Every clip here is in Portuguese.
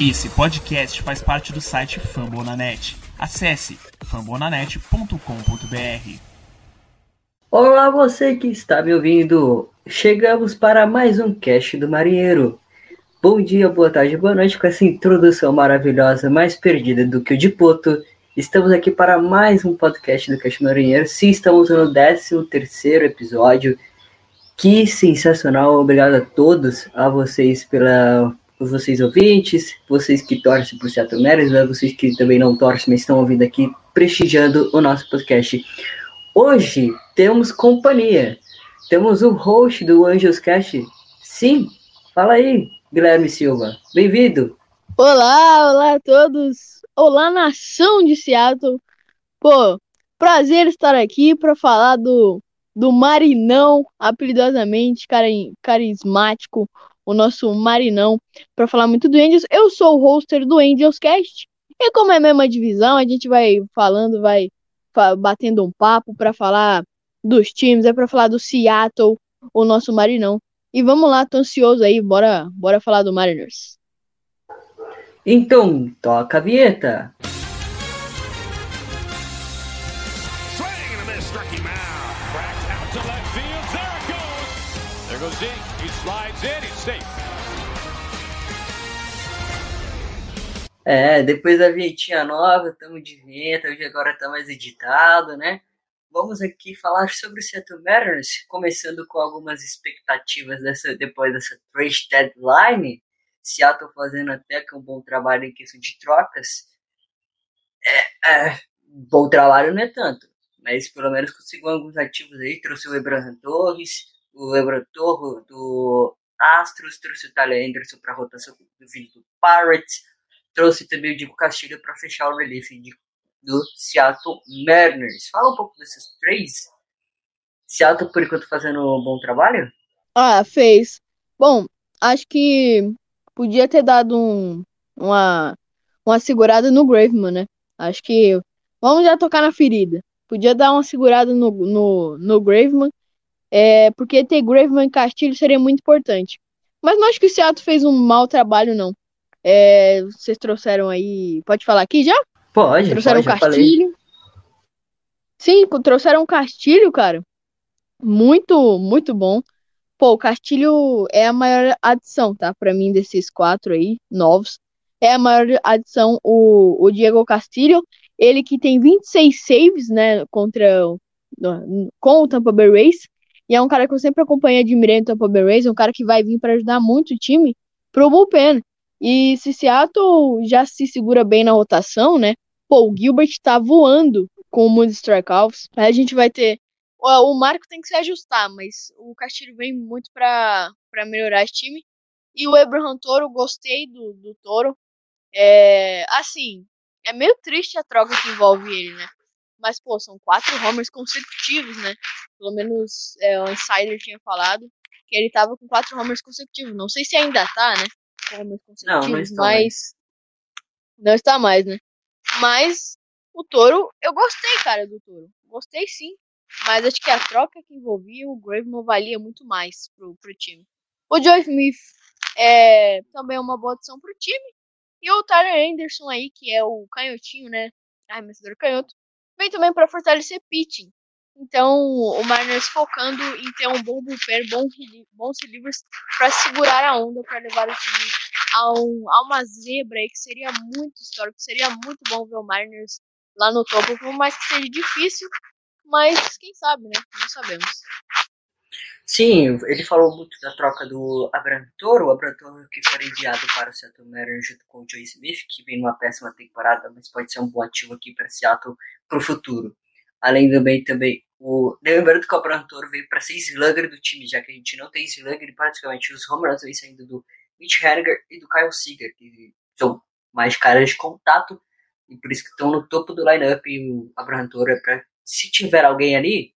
Esse podcast faz parte do site Fambonanet. Acesse fambonanet.com.br. Olá, você que está me ouvindo. Chegamos para mais um cast do Marinheiro. Bom dia, boa tarde, boa noite com essa introdução maravilhosa, mais perdida do que o de Poto. Estamos aqui para mais um podcast do Cast Marinheiro. Sim, estamos no 13 terceiro episódio. Que sensacional! Obrigado a todos, a vocês pela vocês ouvintes, vocês que torcem por Seattle Mariners, vocês que também não torcem, mas estão ouvindo aqui, prestigiando o nosso podcast. Hoje temos companhia. Temos o host do Angels Cast. Sim, fala aí, Guilherme Silva. Bem-vindo. Olá, olá a todos. Olá, nação de Seattle. Pô, prazer estar aqui para falar do, do Marinão, apelidosamente carismático, o nosso Marinão, para falar muito do Angels. Eu sou o hoster do Angels Cast. E como é a mesma divisão, a gente vai falando, vai batendo um papo para falar dos times, é para falar do Seattle, o nosso Marinão. E vamos lá, tô ansioso aí, bora, bora falar do Mariners. Então, toca a vinheta. There goes deep. He slides in. É, depois da vinhetinha nova, estamos de vinheta, hoje agora está mais editado, né? Vamos aqui falar sobre o Seattle Mariners, começando com algumas expectativas dessa, depois dessa trade deadline. Seattle fazendo até que um bom trabalho em questão de trocas. É, é, bom trabalho não é tanto, mas pelo menos conseguiu alguns ativos aí. Trouxe o Abraham Torres, o Lebron Torro do Astros, trouxe o Tyler Anderson para a rotação do vídeo do Pirates, trouxe também o Diego Castilho para fechar o relief do Seattle Mariners. Fala um pouco desses três. Seattle, por enquanto, fazendo um bom trabalho? Ah, fez. Bom, acho que podia ter dado um, uma, uma segurada no Graveman, né? Acho que vamos já tocar na ferida. Podia dar uma segurada no, no, no Graveman é, porque ter Graveman e Castilho seria muito importante. Mas não acho que o Seattle fez um mau trabalho, não. É, vocês trouxeram aí. Pode falar aqui já? Pode. Trouxeram pode, Castilho. Sim, trouxeram Castilho, cara. Muito, muito bom. Pô, o Castilho é a maior adição, tá? Pra mim, desses quatro aí, novos. É a maior adição o, o Diego Castilho. Ele que tem 26 saves, né? Contra. Com o Tampa Bay Rays. E é um cara que eu sempre acompanhei admirando o Tampa Bay Rays, é um cara que vai vir para ajudar muito o time pro bullpen. E se Seattle já se segura bem na rotação, né? Pô, o Gilbert tá voando com o Moody Strikeouts. Aí a gente vai ter. O Marco tem que se ajustar, mas o Castilho vem muito para melhorar esse time. E o Abraham Toro, gostei do, do Toro. É, assim, é meio triste a troca que envolve ele, né? Mas, pô, são quatro homers consecutivos, né? Pelo menos é, o Insider tinha falado que ele tava com quatro homers consecutivos. Não sei se ainda tá, né? Homers consecutivos, não, não está mas. Mais. Não está mais, né? Mas o Toro, eu gostei, cara, do Toro. Gostei sim. Mas acho que a troca que envolvia o Graveman valia muito mais pro, pro time. O Joe Smith é também é uma boa adição pro time. E o Tyler Anderson aí, que é o canhotinho, né? Arremessador canhoto vem também para fortalecer pitching. Então, o Mariners focando em ter um bom bullpen, bons, bons para segurar a onda, para levar o time a, um, a, uma zebra aí que seria muito histórico, seria muito bom ver o Mariners lá no topo, por mais que seja difícil, mas quem sabe, né? Não sabemos. Sim, ele falou muito da troca do Abraham Toro, o Abraham Toro que foi enviado para o Seattle Mariners junto com o Joe Smith, que vem numa péssima temporada, mas pode ser um bom ativo aqui para Seattle para o futuro. Além também, também o, lembrando que o Abraham Toro veio para ser slugger do time, já que a gente não tem slugger praticamente os home runs vêm saindo do Mitch Haniger e do Kyle Seager, que são mais caras de contato e por isso que estão no topo do lineup e o Toro é para se tiver alguém ali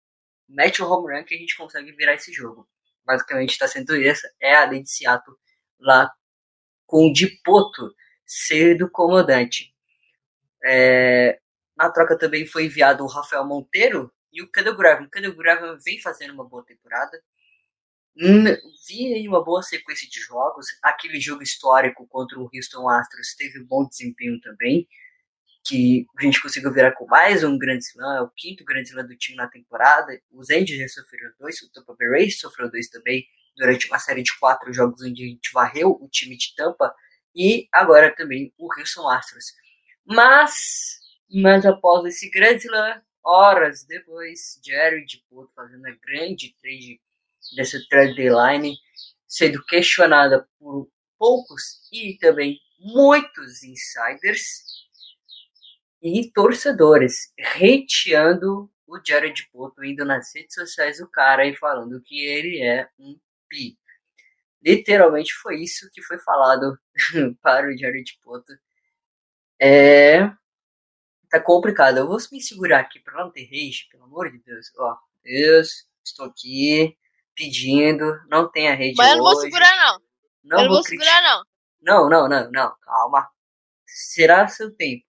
mete o home run que a gente consegue virar esse jogo. Basicamente está sendo essa, é a lei de Seattle lá com o Dipoto sendo comandante. É, na troca também foi enviado o Rafael Monteiro e o Cadê. O Cadê Graven vem fazendo uma boa temporada. Vi aí uma boa sequência de jogos. Aquele jogo histórico contra o Houston Astros teve um bom desempenho também. Que a gente conseguiu virar com mais um grande slam, é o quinto grande slam do time na temporada. Os Angels já sofreram dois, o Tampa Bay Rays sofreu dois também durante uma série de quatro jogos onde a gente varreu o time de Tampa e agora também o Houston Astros. Mas, mas após esse grande slam, horas depois, de Porto fazendo a grande trade dessa trade deadline, sendo questionada por poucos e também muitos insiders e torcedores, hateando o Jared Poto, indo nas redes sociais do cara e falando que ele é um pi. Literalmente foi isso que foi falado para o Jared Poto. É. Tá complicado. Eu vou me segurar aqui para não ter rage, pelo amor de Deus. Ó, Deus, estou aqui pedindo, não tenha rede Mas eu não vou segurar, não. Não eu não vou vou segurar, não. Não, não, não, não, calma. Será seu tempo.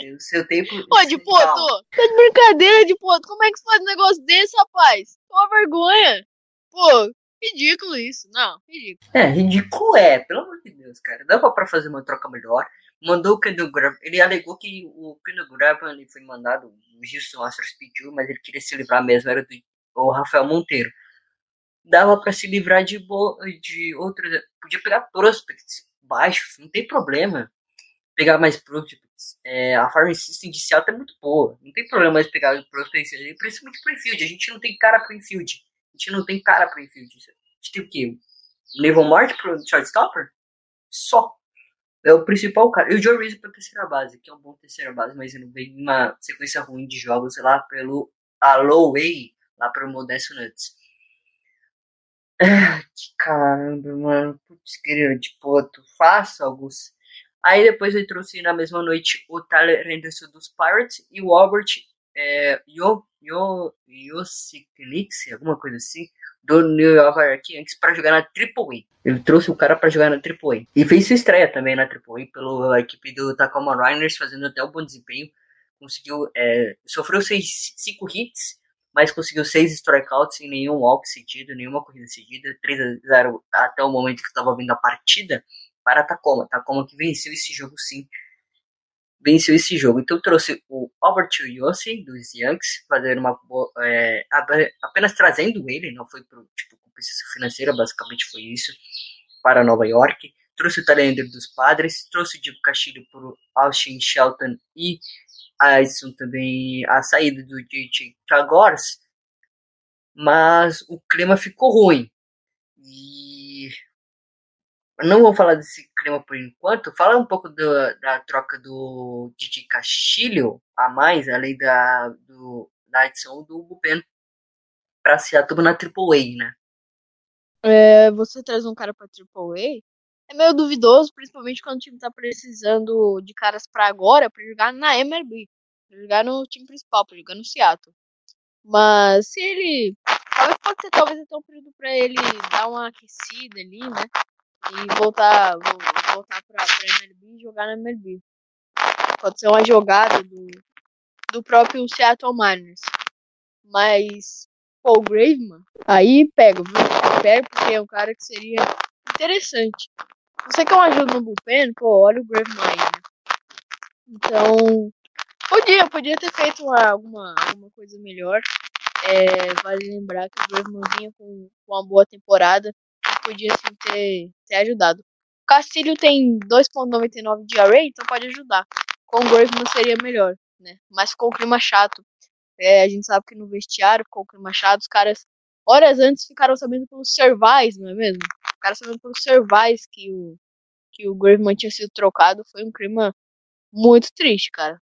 Seu, seu tempo. Pô, de. Poto, tá de brincadeira, de Poto. Como é que você faz um negócio desse, rapaz? Uma vergonha. Pô, ridículo isso. Não, ridículo. É, ridículo é, pelo amor de Deus, cara. Dava pra fazer uma troca melhor. Mandou o Kendall Gravel. Ele alegou que o Kendall Gravel ele foi mandado, o Houston Astros pediu, mas ele queria se livrar mesmo, era do o Rafael Monteiro. Dava pra se livrar de, de outros. Podia pegar prospects baixos, não tem problema. Pegar mais prospects. É, a farm system de Seattle é muito boa. Não tem problema mais pegar prospects principalmente pro infield. A gente não tem cara pro infield. A gente não tem cara pro infield. A gente tem o quê? Neville Mart pro shortstopper? Só. É o principal cara. E o Joe Reese pra terceira base, que é um bom terceira base, mas ele vem numa sequência ruim de jogos lá pelo Alloway, lá pelo Modesto Nuts. Ah, que caramba, mano. Putz, querido de poto. Faça alguns. Aí depois ele trouxe na mesma noite o Tyler Henderson dos Pirates e o Albert é, Yo, Yo, alguma coisa assim, do New York Yankees para jogar na Triple A. Ele trouxe o cara para jogar na Triple A. E fez sua estreia também na Triple A pela equipe do Tacoma Rainers, fazendo até um bom desempenho. Conseguiu, é, sofreu seis, cinco hits, mas conseguiu seis strikeouts sem nenhum walk cedido, nenhuma corrida cedida, 3 a 0 até o momento que estava vindo a partida para Tacoma. Tacoma que venceu esse jogo sim. Venceu esse jogo. Então trouxe o Albert Yossi dos Yankees, fazendo uma é, apenas trazendo ele, não foi por tipo, compensação financeira, basicamente foi isso, para Nova York. Trouxe o Talender dos Padres, trouxe o Diego Castilho por Austin Shelton e Addison também a saída do JJ Chagors, mas o clima ficou ruim. E não vou falar desse clima por enquanto, fala um pouco do, da troca do DJ Castilho a mais, além da, do, da adição do Bupen para Seattle na AAA, né? É, você traz um cara pra AAA é meio duvidoso, principalmente quando o time tá precisando de caras para agora, para jogar na MLB, pra jogar no time principal, para jogar no Seattle. Mas se ele. Talvez pode ser talvez até um período para ele dar uma aquecida ali, né? E voltar, voltar pra, pra MLB e jogar na MLB. Pode ser uma jogada do, do próprio Seattle Mariners. Mas Paul Graveman, aí pega, viu? Pega porque é um cara que seria interessante. Você quer uma ajuda no bullpen? Pô, olha o Graveman aí, né? Então, podia, podia ter feito uma, alguma, alguma coisa melhor. É, vale lembrar que o Graveman vinha com, com uma boa temporada podia sim ter, ter ajudado. Castilho tem 2.99 de array, então pode ajudar. Com o Graveman seria melhor, né? Mas ficou um clima chato. É, a gente sabe que no vestiário ficou um clima chato, os caras horas antes ficaram sabendo pelos servais, não é mesmo? Ficaram sabendo pelos servais que o, que o Graveman tinha sido trocado. Foi um clima muito triste, cara.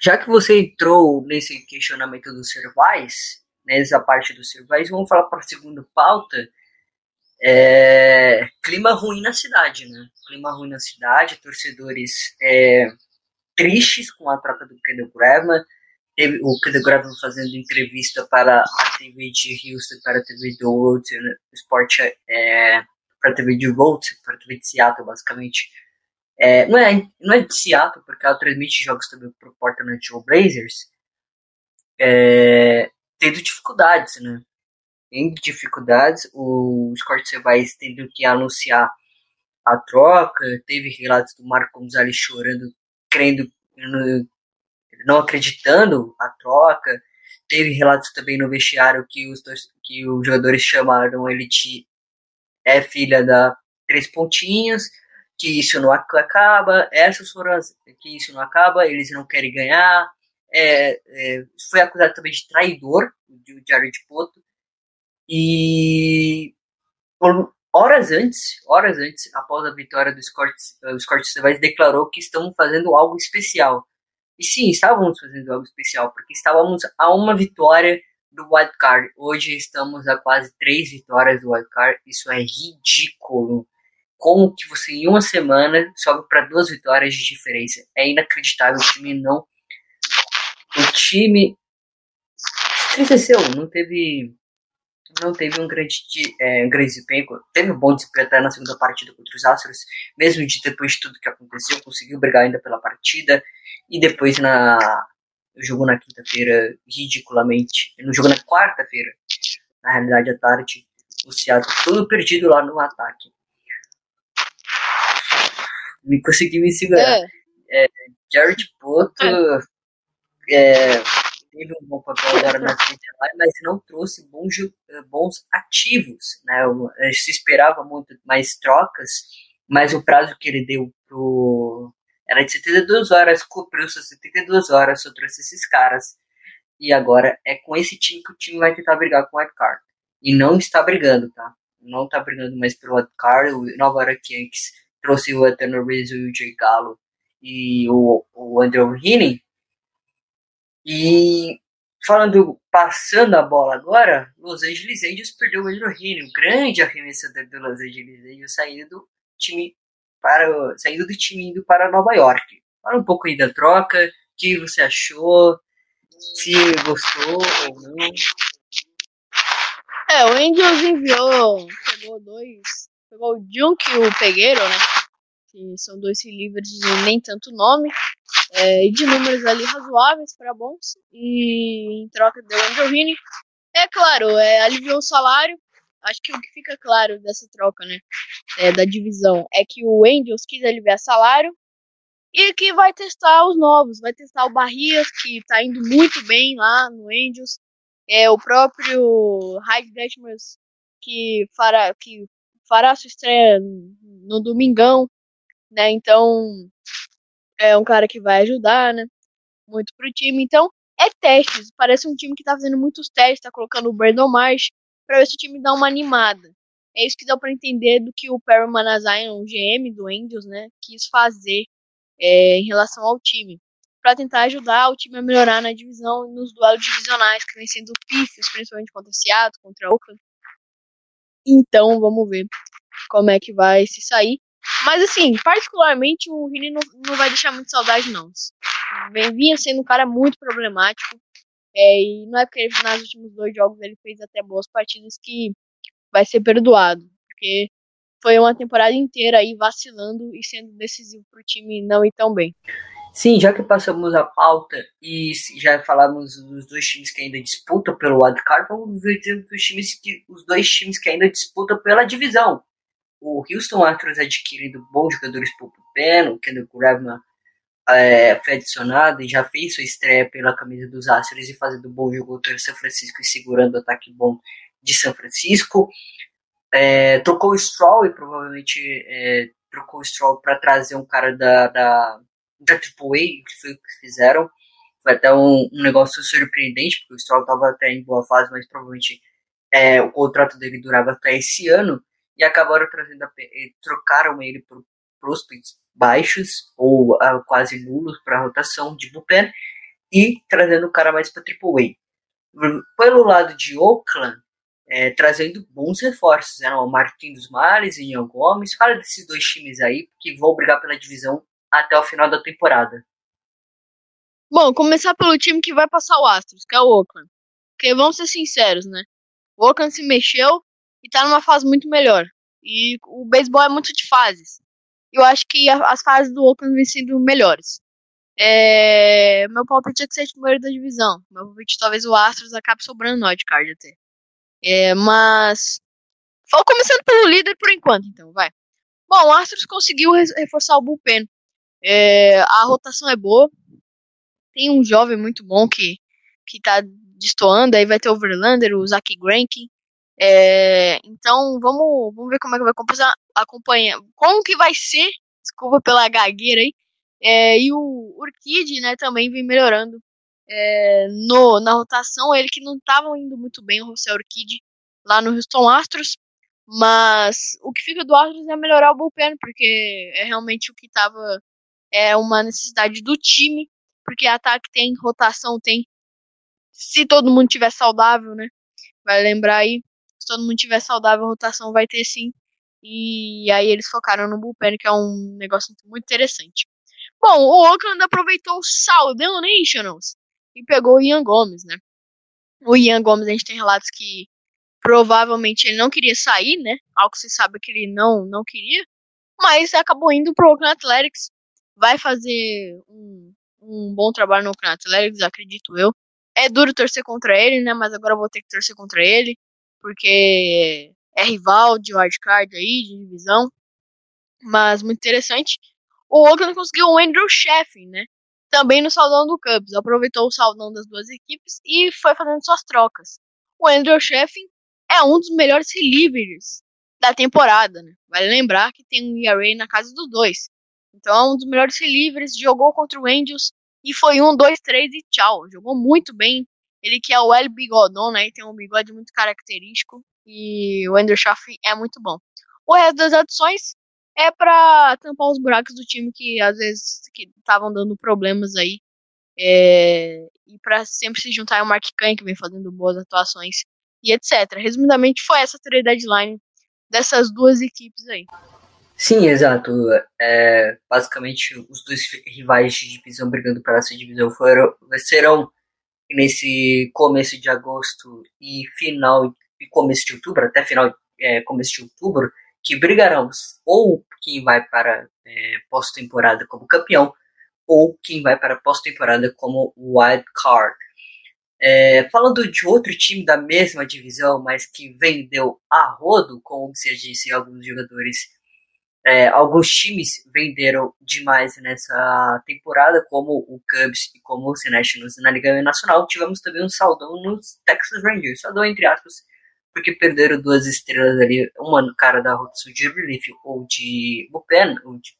Já que você entrou nesse questionamento dos servais, nessa parte dos servais, vamos falar para a segunda pauta. É, clima ruim na cidade, né? Clima ruim na cidade, torcedores é, tristes com a troca do Kendall teve o Kendall fazendo entrevista para a TV de Houston, para a TV do Road Sport, é, para a TV de Road, para a TV de Seattle, basicamente. É, não, é, não é de Seattle, porque ela transmite jogos também para o Portland Trail Blazers, é, tendo dificuldades, né? Em dificuldades. O Scott Sevais tendo que anunciar a troca. Teve relatos do Marco Gonzalez chorando, crendo, não acreditando a troca. Teve relatos também no vestiário que os, que os jogadores chamaram ele de é filha da Três Pontinhos, que isso não acaba, essas foram as, que isso não acaba, eles não querem ganhar. É, é, foi acusado também de traidor, o Jared Poto. E horas antes, horas antes, após a vitória do Scott, o Scott Sevais declarou que estamos fazendo algo especial. E sim, estávamos fazendo algo especial, porque estávamos a uma vitória do wildcard. Hoje estamos a quase três vitórias do wildcard. Isso é ridículo. Como que você em uma semana sobe para duas vitórias de diferença? É inacreditável. O time não. O time entristeceu. Não teve. Não teve um grande, é, um grande desempenho. Teve um bom desempenho até na segunda partida contra os Astros. Mesmo de depois de tudo que aconteceu, conseguiu brigar ainda pela partida. E depois na, jogo na quinta-feira, ridiculamente. No jogo na quarta-feira, na realidade à tarde, o Seattle todo perdido lá no ataque. Me consegui me segurar. É. É, Jared Poto é, teve um bom papel agora na frente mas não trouxe bons, bons ativos. Né? Se esperava muito mais trocas, mas o prazo que ele deu pro era de 72 horas, cumpriu suas 72 horas, só trouxe esses caras. E agora é com esse time que o time vai tentar brigar com o Card. E não está brigando, tá? Não está brigando mais pelo Card. O Nova York Yankees trouxe o Antonio Rizzo e o Jay Gallo e o, o Andrew Heaney. E falando, passando a bola agora, Los Angeles Angels perdeu o Andrew Heaney, o grande arremessador do Los Angeles Angels, saindo do time para saindo do time indo para Nova York. Fala um pouco aí da troca, o que você achou, se gostou ou não. É, o Angels enviou, pegou dois, pegou o Junk e o Pegueiro, né? Que são dois relievers de nem tanto nome, é, de números ali razoáveis para bons, e em troca deu o Andrew Heaney. É claro, é, aliviou o salário, acho que o que fica claro dessa troca, né, é, da divisão, é que o Angels quis aliviar salário e que vai testar os novos, vai testar o Barrias, que tá indo muito bem lá no Angels, é o próprio Hyde Detmers, que fará, que fará sua estreia no domingão, né, então é um cara que vai ajudar, né, muito pro time, então é testes, parece um time que tá fazendo muitos testes, tá colocando o Brandon Marsh, para ver se o time dá uma animada. É isso que dá para entender do que o Perry Manazayan, o GM do Angels, né, quis fazer é, em relação ao time, para tentar ajudar o time a melhorar na divisão e nos duelos divisionais que vem sendo pífios, principalmente contra Seattle, contra Oakland. Então, vamos ver como é que vai se sair. Mas assim, particularmente o Rini não, não vai deixar muito saudade não. Vinha sendo um cara muito problemático. É, e não é porque ele, nos últimos dois jogos ele fez até boas partidas que vai ser perdoado. Porque foi uma temporada inteira aí vacilando e sendo decisivo para o time não ir tão bem. Sim, já que passamos a pauta e já falamos dos dois times que ainda disputam pelo wildcard, vamos ver os, times que, os dois times que ainda disputam pela divisão. O Houston Astros adquirindo bons jogadores por Pen, o Kendall Graveman é, foi adicionado e já fez sua estreia pela camisa dos Astros e fazendo bom jogo contra São Francisco e segurando o ataque bom de São Francisco. É, trocou o Stroll e provavelmente é, trocou o Stroll para trazer um cara da, da, da AAA, que foi o que fizeram. Foi até um, um negócio surpreendente, porque o Stroll estava até em boa fase, mas provavelmente é, o contrato dele durava até esse ano. E acabaram trazendo a, trocaram ele por prospects baixos ou uh, quase nulos para rotação de bullpen e trazendo o cara mais para AAA. Pelo lado de Oakland, é, trazendo bons reforços, né? o Marquinhos Males e Ian Gomes. Fala desses dois times aí que vão brigar pela divisão até o final da temporada. Bom, começar pelo time que vai passar o Astros, que é o Oakland. Porque vamos ser sinceros, né? O Oakland se mexeu e tá numa fase muito melhor. E o beisebol é muito de fases eu acho que a, as fases do Oakland vêm sendo melhores. É, meu palpite é que seja o primeiro da divisão. Meu palpite talvez o Astros acabe sobrando no wildcard até. É, mas. Vou começando pelo líder por enquanto, então, vai. Bom, o Astros conseguiu reforçar o bullpen. É, a rotação é boa. Tem um jovem muito bom que, que tá destoando. Aí vai ter o Verlander, o Zach Greinke. É, então, vamos, vamos ver como é que vai acompanhar. Como que vai ser, desculpa pela gagueira aí. É, e o Urquid, né, também vem melhorando é, no, na rotação. Ele que não estava indo muito bem, o José Urquid, lá no Houston Astros. Mas o que fica do Astros é melhorar o bullpen, porque é realmente o que estava é uma necessidade do time, porque ataque tem, rotação tem. Se todo mundo tiver saudável, né? Vai lembrar aí, se todo mundo tiver saudável, a rotação vai ter sim. E aí eles focaram no bullpen, que é um negócio muito interessante. Bom, o Oakland aproveitou o Saldão Nationals e pegou o Ian Gomes, né? O Ian Gomes, a gente tem relatos que provavelmente ele não queria sair, né? Algo que se sabe que ele não, não queria. Mas acabou indo pro Oakland Athletics. Vai fazer um, um bom trabalho no Oakland Athletics, acredito eu. É duro torcer contra ele, né? Mas agora vou ter que torcer contra ele. Porque é rival de wildcard aí, de divisão. Mas muito interessante. O Oakland conseguiu o Andrew Sheffin, né? Também no saldão do Cubs. Aproveitou o saldão das duas equipes e foi fazendo suas trocas. O Andrew Sheffin é um dos melhores relievers da temporada, né? Vale lembrar que tem um ERA na casa dos dois. Então é um dos melhores relievers, jogou contra o Angels e foi um, dois, três e tchau. Jogou muito bem. Ele que é o El Bigodon, né? Tem um bigode muito característico e o Andrew é muito bom. O resto das adições é para tampar os buracos do time que às vezes estavam dando problemas aí. É, e para sempre se juntar ao Mark Kahn, que vem fazendo boas atuações e etc. Resumidamente, foi essa trade deadline dessas duas equipes aí. Sim, exato. É, basicamente, os dois rivais de divisão brigando para essa divisão foram, serão nesse começo de agosto e final e começo de outubro, até final é, começo de outubro, que brigarão ou quem vai para é, pós-temporada como campeão ou quem vai para pós-temporada como wild card. É, falando de outro time da mesma divisão, mas que vendeu a rodo, como você disse, alguns jogadores, é, alguns times venderam demais nessa temporada, como o Cubs e como o Nationals na Liga Nacional. Tivemos também um saldão nos Texas Rangers, saldão entre aspas, porque perderam duas estrelas ali, uma no cara da rotação de relief ou de bullpen, ou de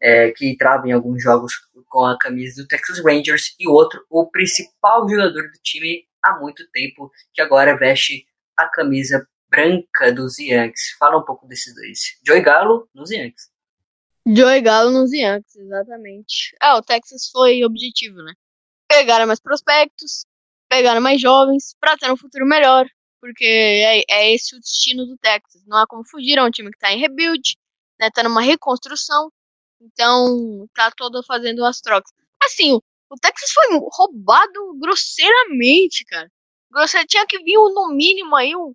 é, que entrava em alguns jogos com a camisa do Texas Rangers, e outro, o principal jogador do time há muito tempo, que agora veste a camisa branca dos Yankees. Fala um pouco desses dois. Joey Galo nos Yankees. Joey Galo nos Yankees, exatamente. É, o Texas foi objetivo, né? Pegaram mais prospectos, pegaram mais jovens, para ter um futuro melhor, porque é, é esse o destino do Texas. Não há como fugir, é um time que tá em rebuild, né? Tá numa reconstrução, então, tá todo fazendo as trocas. Assim, o Texas foi roubado grosseiramente, cara. Grosseiro, tinha que vir no mínimo aí, um,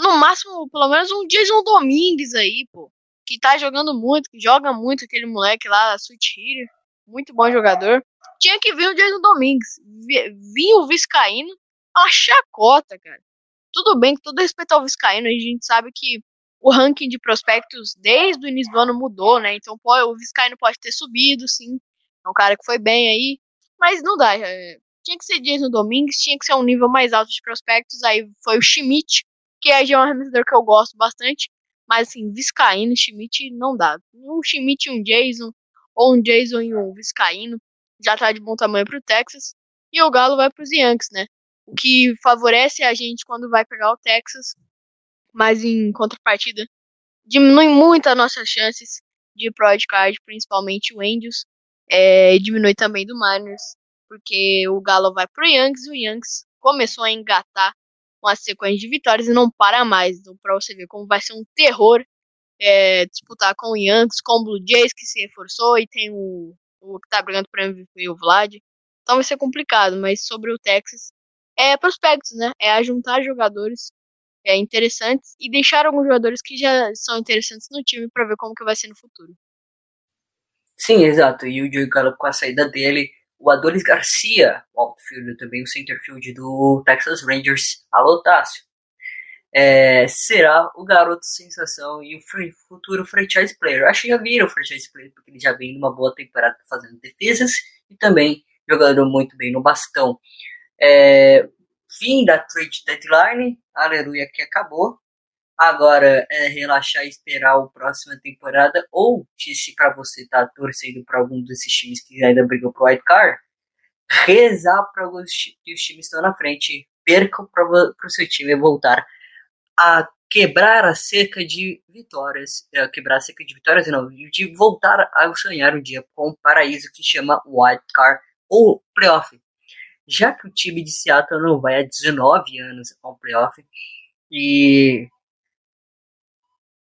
no máximo, pelo menos um Jason Domingues aí, pô. Que tá jogando muito, que joga muito aquele moleque lá, Sweet. Muito bom jogador. Tinha que vir o Jason Domingues. Vinha o Viscaíno, uma chacota, cara. Tudo bem, com todo respeito ao Viscaíno, a gente sabe que o ranking de prospectos desde o início do ano mudou, né? Então pô, o Vizcaíno pode ter subido, sim. É um cara que foi bem aí. Mas não dá. É, tinha que ser Jason Domingues, tinha que ser um nível mais alto de prospectos. Aí foi o Schmidt, que é já um arremessador que eu gosto bastante. Mas assim, Vizcaíno, Schmidt não dá. Um Schmidt e um Jason, ou um Jason e um Vizcaíno, já tá de bom tamanho pro Texas. E o Galo vai pros Yankees, né? O que favorece a gente quando vai pegar o Texas mas em contrapartida diminui muito as nossas chances de pro card, principalmente o Angels, é, diminui também do Miners, porque o Galo vai pro Yankees e o Yankees começou a engatar uma sequência de vitórias e não para mais. Então, para você ver como vai ser um terror é, disputar com o Yankees, com o Blue Jays que se reforçou e tem o, o que tá brigando para MVP, o Vlad. Então vai ser complicado, mas sobre o Texas, é prospectos, né? É ajuntar jogadores é, interessantes e deixar alguns jogadores que já são interessantes no time para ver como que vai ser no futuro. Sim, exato. E o Joey Gallup com a saída dele, o Adolis Garcia, o outfielder também, o centerfield do Texas Rangers, alô Tássio. é, será o garoto sensação e o futuro franchise player. Acho que já viram o franchise player, porque ele já vem numa boa temporada fazendo defesas e também jogando muito bem no bastão. É, fim da trade deadline, aleluia que acabou. Agora é relaxar e esperar a próxima temporada, ou se para você tá torcendo para algum desses times que ainda brigam pro white card, rezar para que os times estão na frente percam para o seu time voltar a quebrar a cerca de vitórias, é, quebrar a cerca de vitórias não, de voltar a sonhar um dia com um paraíso que chama White Card ou Playoff. Já que o time de Seattle não vai há 19 anos ao playoff e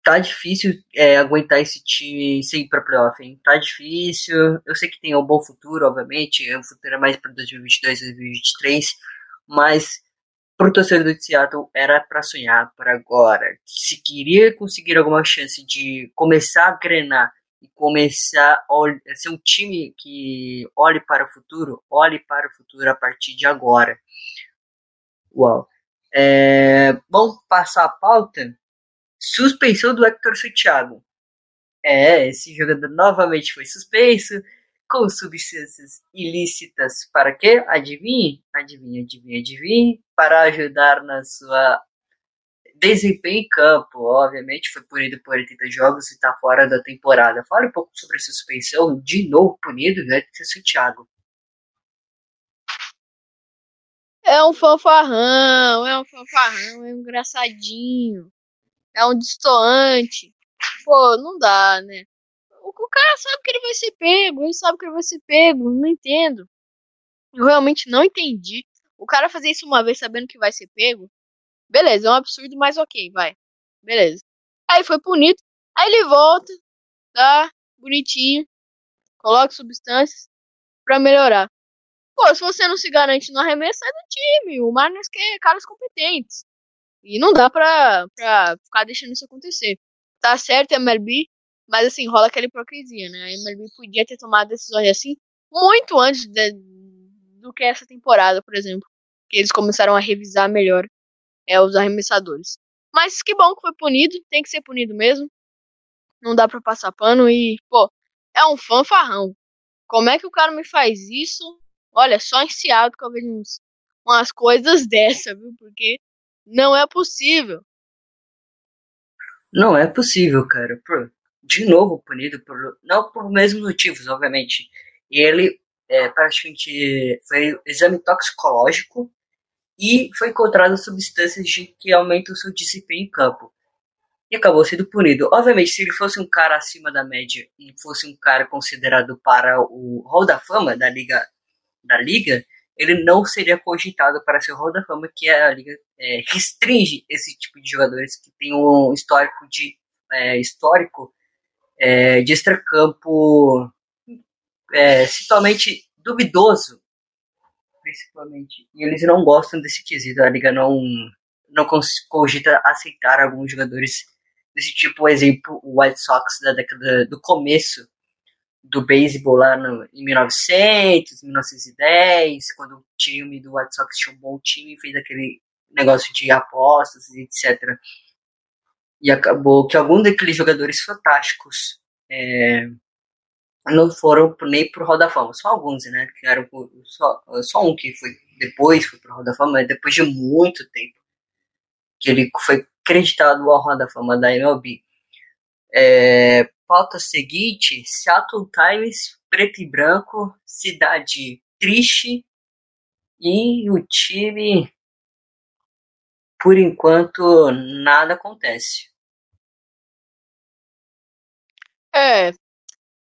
tá difícil é, aguentar esse time sem ir pra playoff, hein? Tá difícil. Eu sei que tem um bom futuro, obviamente. O futuro é mais para 2022, 2023. Mas pro torcedor de Seattle era para sonhar para agora. Se queria conseguir alguma chance de começar a grenar e começar a ser um time que olhe para o futuro, olhe para o futuro a partir de agora. Uau. É, vamos passar a pauta. Suspensão do Hector Santiago. É, esse jogador novamente foi suspenso com substâncias ilícitas para quê? Adivinhe? Adivinhe, adivinhe, adivinhe. Para ajudar na sua desempenho em campo. Obviamente foi punido por 80 jogos e está fora da temporada. Fale um pouco sobre a suspensão, de novo punido, né? Santiago. É um fanfarrão, é um fanfarrão, é um engraçadinho, é um distoante. Pô, não dá, né? o cara sabe que ele vai ser pego, ele sabe que ele vai ser pego, não entendo. Eu realmente não entendi. O cara fazer isso uma vez sabendo que vai ser pego, beleza, é um absurdo, mas ok, vai. Beleza. Aí foi punido, aí ele volta, tá, bonitinho, coloca substâncias pra melhorar. Pô, se você não se garante no arremesso, sai do time. O Mariners quer caras competentes. E não dá pra, pra ficar deixando isso acontecer. Tá certo, MLB, mas assim, rola aquela hipocrisia, né? A MLB podia ter tomado decisões assim muito antes de, do que essa temporada, por exemplo. Que eles começaram a revisar melhor é, os arremessadores. Mas que bom que foi punido, tem que ser punido mesmo. Não dá pra passar pano e, pô, é um fanfarrão. Como é que o cara me faz isso? Olha, só Seattle que eu vejo uns, umas coisas dessa, viu? Porque não é possível. Não é possível, cara. De novo punido por não por mesmos motivos, obviamente. E ele é, praticamente foi exame toxicológico e foi encontrado substâncias de, que aumentam seu desempenho em campo. E acabou sendo punido. Obviamente, se ele fosse um cara acima da média e fosse um cara considerado para o Hall da Fama da liga, da liga ele não seria cogitado para ser Hall da Fama, que é a liga é, restringe esse tipo de jogadores que tem um histórico de é, histórico é, de extracampo é, totalmente duvidoso, principalmente. E eles não gostam desse quesito. A liga não, não cogita aceitar alguns jogadores desse tipo. Por exemplo, o White Sox da década do começo do beisebol lá no, em 1900, 1910, quando o time do White Sox tinha um bom time fez aquele negócio de apostas, etc e acabou que alguns daqueles jogadores fantásticos é, não foram nem pro Roda Fama, só alguns, né? Que eram só, só um que foi depois foi pro Roda Fama, depois de muito tempo que ele foi creditado ao Roda Fama da MLB. É, pauta seguinte: Seattle Times, preto e branco, cidade triste e o time, por enquanto, nada acontece. É.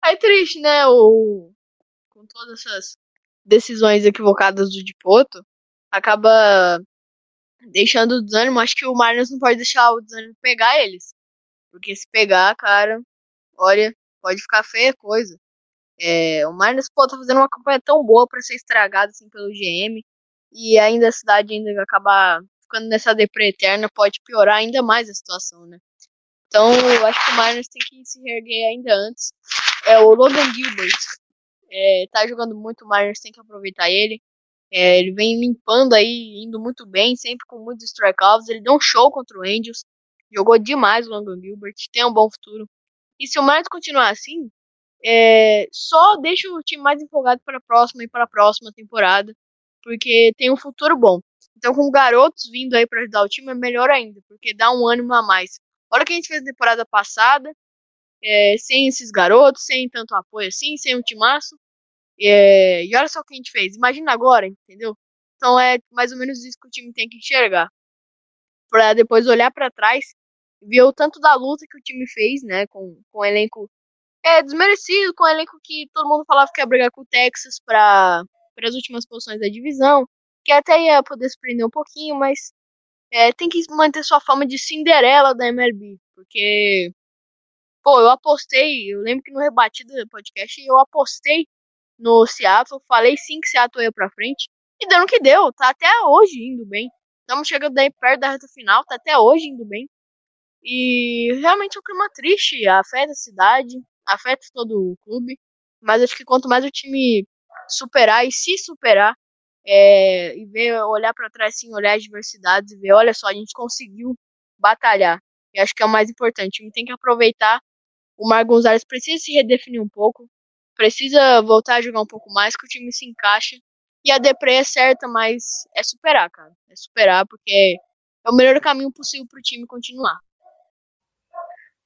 É triste, né? O... Com todas essas decisões equivocadas do Dipoto, acaba deixando o desânimo. Acho que o Mariners não pode deixar o desânimo pegar eles. Porque se pegar, cara, olha, pode ficar feia coisa. É, o Mariners, pô, tá fazendo uma campanha tão boa para ser estragado assim pelo GM. E ainda a cidade ainda acabar ficando nessa deprê eterna, pode piorar ainda mais a situação, né? Então, eu acho que o Mariners tem que se reerguer ainda antes. É o Logan Gilbert. É, tá jogando muito, o Mariners tem que aproveitar ele. É, ele vem limpando aí, indo muito bem, sempre com muitos strikeouts. Ele deu um show contra o Angels. Jogou demais o Logan Gilbert, tem um bom futuro. E se o Marlins continuar assim, é, só deixa o time mais empolgado para a próxima e para a próxima temporada, porque tem um futuro bom. Então, com garotos vindo aí para ajudar o time, é melhor ainda, porque dá um ânimo a mais. Olha o que a gente fez na temporada passada, é, sem esses garotos, sem tanto apoio assim, sem um timaço. É, e olha só o que a gente fez. Imagina agora, entendeu? Então é mais ou menos isso que o time tem que enxergar. Pra depois olhar para trás o tanto da luta que o time fez, né? Com, com elenco é, desmerecido, com o elenco que todo mundo falava que ia brigar com o Texas para as últimas posições da divisão. Que até ia poder se prender um pouquinho, mas é, tem que manter sua fama de Cinderela da MLB. Porque, pô, eu apostei, eu lembro que no rebatido do podcast eu apostei no Seattle. Falei sim que Seattle ia pra frente. E no que deu. Tá até hoje indo bem. Estamos chegando aí perto da reta final. Tá até hoje indo bem. E realmente é um clima triste. Afeta a cidade. Afeta todo o clube. Mas acho que quanto mais o time superar e se superar. É, e ver, olhar para trás, sim, olhar as diversidades e ver, olha só, a gente conseguiu batalhar. E acho que é o mais importante. O time tem que aproveitar. O Mar Gonzalez precisa se redefinir um pouco precisa voltar a jogar um pouco mais, que o time se encaixa. E a Depre é certa, mas é superar, cara. É superar, porque é o melhor caminho possível para o time continuar.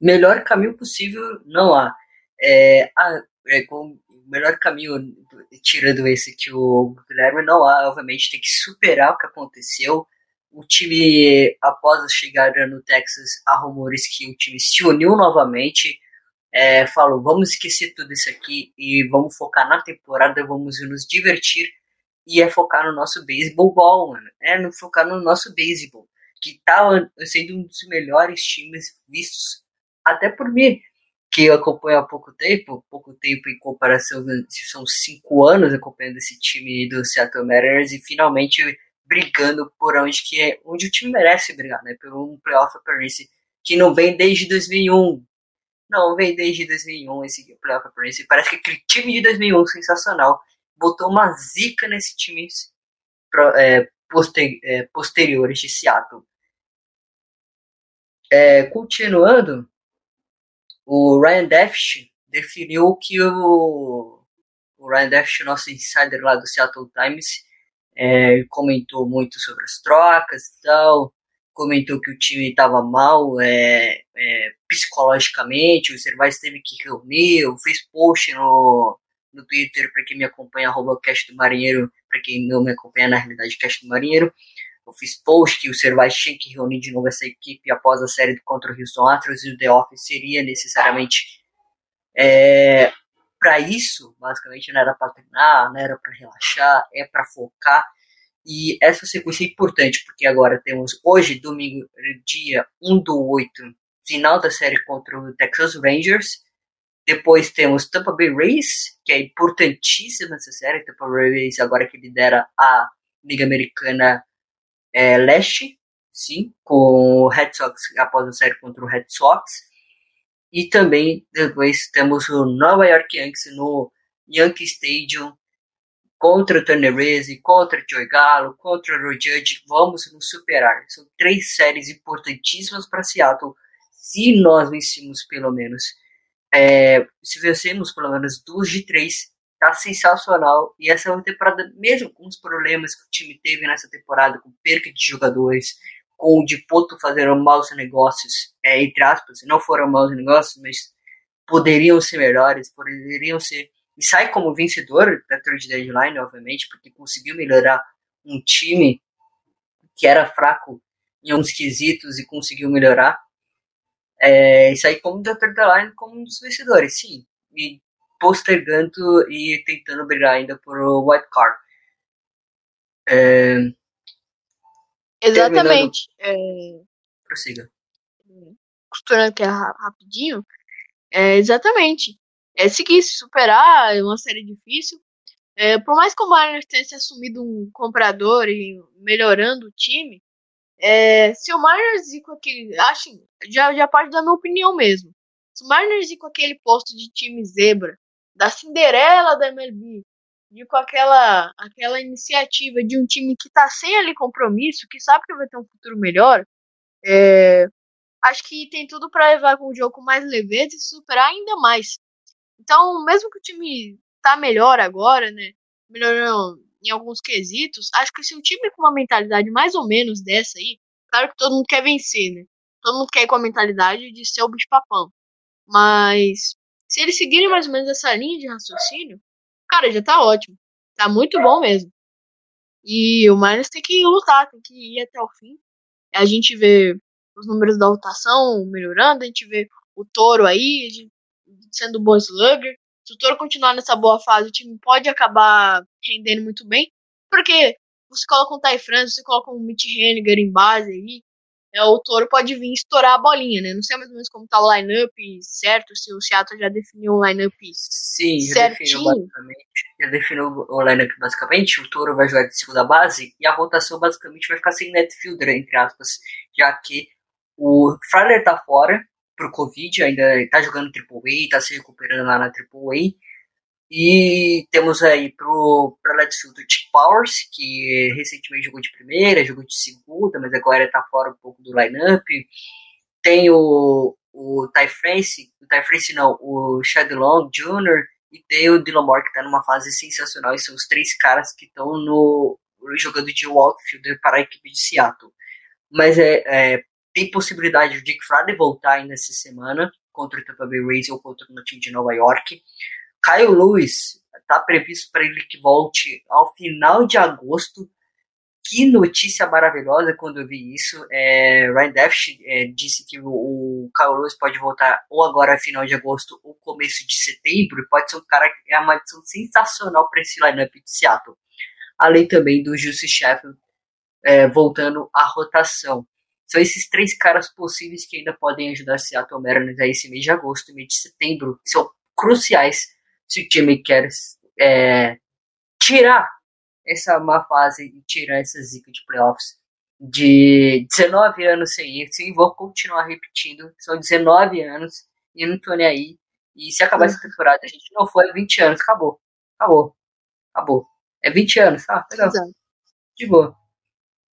Melhor caminho possível não há. É, a, é, com o melhor caminho, tirando esse que o Guilherme, não há. Obviamente tem que superar o que aconteceu. O time, após a chegada no Texas, há rumores que o time se uniu novamente é, falou: vamos esquecer tudo isso aqui e vamos focar na temporada, vamos nos divertir e é focar no nosso beisebol ball, mano. É focar no nosso beisebol, que tá sendo um dos melhores times vistos até por mim, que eu acompanho há pouco tempo, pouco tempo em comparação, se são cinco anos acompanhando esse time do Seattle Mariners e finalmente brigando por onde que é, onde o time merece brigar, né? Por um playoff appearance que não vem desde 2001, não, vem desde 2001 esse playoff appearance. Parece que aquele time de 2001 sensacional botou uma zica nesse time é, poster, é, posteriores de Seattle. É, continuando, o Ryan Defish definiu que o, o Ryan Defish, nosso insider lá do Seattle Times, é, comentou muito sobre as trocas e tal, comentou que o time estava mal é, é, psicologicamente, o Cervais teve que reunir, fez post no, no Twitter para quem me acompanha, arroba Cast do Marinheiro, para quem não me acompanha na realidade, Cast do Marinheiro. Eu fiz post que o Cervais tinha que reunir de novo essa equipe após a série contra o Houston Astros e o The Office seria necessariamente é, para isso, basicamente, não era para treinar, não era para relaxar, é para focar e essa sequência é importante, porque agora temos hoje, domingo, dia 1 do 8, final da série contra o Texas Rangers. Depois temos Tampa Bay Rays, que é importantíssima essa série. Tampa Bay Rays agora que lidera a Liga Americana é, Leste, sim, com o Red Sox após a série contra o Red Sox. E também depois temos o Nova York Yankees no Yankee Stadium contra o Turner Reyes, contra o Joey Gallo, contra o Judge, vamos nos superar. São três séries importantíssimas para Seattle. Se nós vencemos pelo menos, é, se vencemos pelo menos duas de três, tá sensacional. E essa é uma temporada, mesmo com os problemas que o time teve nessa temporada, com perca de jogadores, com o Dipoto fazendo maus negócios, é, entre aspas, não foram maus negócios, mas poderiam ser melhores, poderiam ser e sai como vencedor da trade deadline, obviamente, porque conseguiu melhorar um time que era fraco em alguns quesitos e conseguiu melhorar. É, e sair como da trade deadline como um dos vencedores, sim. E postergando e tentando brigar ainda por o white card. É, Exatamente. É... Prossiga. Costurando aqui rapidinho. É, exatamente é, seguir, se superar, é uma série difícil. É, por mais que o Mariners tenha se assumido um comprador e melhorando o time, é, se o Mariners ir com aquele. Acho, já, já parte da minha opinião mesmo. Se o Mariners ir com aquele posto de time zebra, da Cinderela da MLB, de com aquela, aquela iniciativa de um time que tá sem ali compromisso, que sabe que vai ter um futuro melhor, é, acho que tem tudo para levar com o jogo com mais leveza e superar ainda mais. Então, mesmo que o time tá melhor agora, né? Melhorando em alguns quesitos, acho que se um time com uma mentalidade mais ou menos dessa aí, claro que todo mundo quer vencer, né? Todo mundo quer ir com a mentalidade de ser o bicho-papão. Mas se eles seguirem mais ou menos essa linha de raciocínio, cara, já tá ótimo. Tá muito bom mesmo. E o Miners tem que lutar, tem que ir até o fim. A gente vê os números da rotação melhorando, a gente vê o Toro aí sendo bom slugger. Se o Toro continuar nessa boa fase, o time pode acabar rendendo muito bem. Porque você coloca um Ty France, você coloca um Mitch Henniger em base aí, o Toro pode vir estourar a bolinha, né? Não sei mais ou menos como tá o lineup certo, se o Seattle já definiu um lineup Sim, já definiu basicamente. Já definiu o lineup basicamente. O Toro vai jogar de segunda base e a rotação basicamente vai ficar sem net fielder, entre aspas, já que o Friday tá fora pro Covid, ainda tá jogando Triple A, tá se recuperando lá na Triple A. E temos aí pro, pra Letfield o Chick Powers, que recentemente jogou de primeira, jogou de segunda, mas agora tá fora um pouco do lineup. Tem o, o Ty France, o Ty France não, o Long Jr. e tem o Dylan Moore, que tá numa fase sensacional. E são os três caras que estão no jogando de outfielder para a equipe de Seattle. Mas é, é tem possibilidade de Dick Friday voltar ainda essa semana contra o Tampa Bay Rays ou contra o time de Nova York. Caio Lewis está previsto para ele que volte ao final de agosto. Que notícia maravilhosa quando eu vi isso. É, Ryan Deff é, disse que o, o Kyle Lewis pode voltar ou agora final de agosto ou começo de setembro. Pode ser um cara que é uma adição sensacional para esse lineup de Seattle. Além também do Jussi Sheffield é, voltando à rotação. São esses três caras possíveis que ainda podem ajudar Seattle Mariners a esse mês de agosto e mês de setembro. São cruciais se o time quer é, tirar essa má fase e tirar essa zica de playoffs de 19 anos sem ir, sim, vou continuar repetindo, são 19 anos e não tô nem aí. E se acabar essa temporada, a gente não foi 20 anos, acabou. Acabou. Acabou. É 20 anos, tá? Legal. Exato. De boa.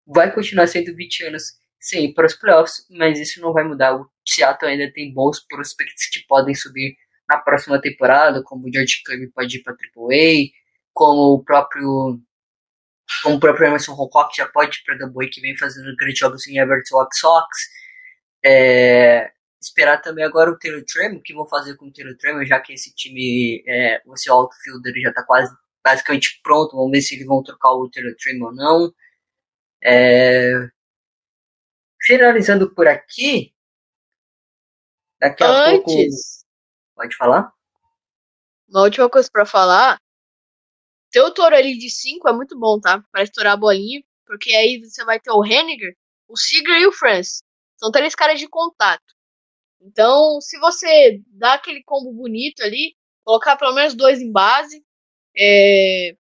Vai continuar sendo 20 anos sem ir para os playoffs, mas isso não vai mudar. O Seattle ainda tem bons prospects que podem subir na próxima temporada, como o George Kirby pode ir para AAA, como o próprio como o próprio Emerson Hancock já pode ir para Double que vem fazendo grandes jogos em Everton White Sox. É, esperar também agora o Taylor Tremor, que vão fazer com o Taylor Tremor, já que esse time, é, o seu outfielder já está quase basicamente pronto. Vamos ver se eles vão trocar o Taylor Tremor ou não. É, finalizando por aqui, daqui a Antes, pouco Pode falar? Uma última coisa para falar. Ter o touro ali de 5 é muito bom, tá? Para estourar a bolinha. Porque aí você vai ter o Henniger, o Seager e o France. São três caras de contato. Então, se você dá aquele combo bonito ali, colocar pelo menos dois em base, é...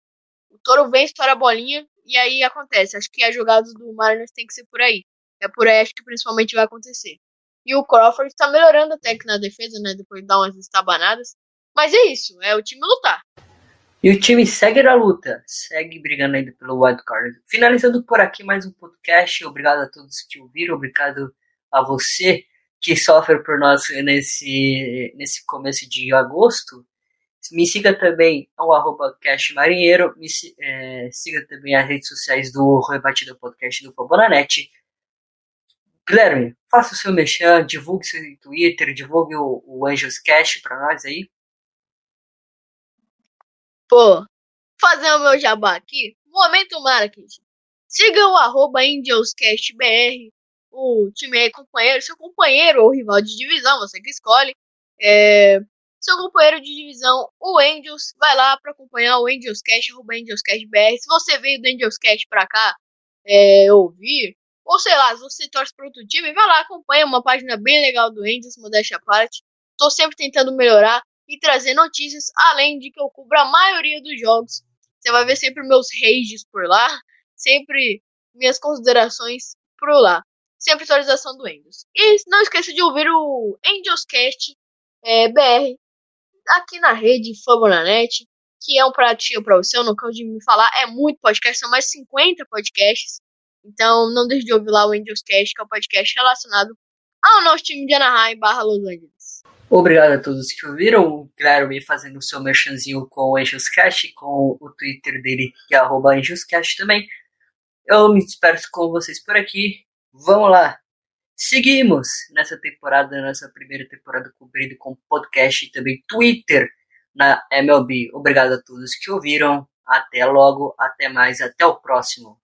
o touro vem, estoura a bolinha e aí acontece. Acho que as jogadas do Mariners tem que ser por aí. É por aí acho que principalmente vai acontecer. E o Crawford está melhorando até que na defesa, né? Depois de dar umas estabanadas. Mas é isso, é o time lutar. E o time segue na luta, segue brigando ainda pelo wildcard. Finalizando por aqui mais um podcast. Obrigado a todos que ouviram, obrigado a você que sofre por nós nesse, nesse começo de agosto. Me siga também ao arroba Cash Marinheiro, me é, siga também as redes sociais do Rebatido Podcast do Fabonanet. Guilherme, faça o seu mexer, divulgue seu Twitter, divulgue o, o Angels Cash para nós aí. Pô, fazer o meu jabá aqui. Momento marketing. Siga o arroba AngelsCastBR, o time aí companheiro, seu companheiro ou rival de divisão, você que escolhe. É, seu companheiro de divisão, o Angels, vai lá para acompanhar o Angels Cash, arroba Angels Cash BR. Se você veio do Angels Cash para cá é, ouvir, ou sei lá, você torce para outro time, vai lá, acompanha uma página bem legal do Angels, modéstia à parte. Tô sempre tentando melhorar e trazer notícias, além de que eu cubro a maioria dos jogos. Você vai ver sempre meus rages por lá, sempre minhas considerações por lá. Sempre atualização do Angels. E não esqueça de ouvir o Angelscast é, BR aqui na rede Fabonanet, que é um pratinho pra você, eu não canso de me falar, é muito podcast, são mais 50 podcasts. Então não deixe de ouvir lá o Angels Cast, que é o podcast relacionado ao nosso time de Anaheim barra Los Angeles. Obrigado a todos que ouviram. Claro, me fazendo o seu merchanzinho com o Angels Cast, com o Twitter dele, que é arroba AngelsCast também. Eu me despeço com vocês por aqui. Vamos lá! Seguimos nessa temporada, nessa primeira temporada cobrindo com podcast e também Twitter na MLB. Obrigado a todos que ouviram. Até logo, até mais, até o próximo.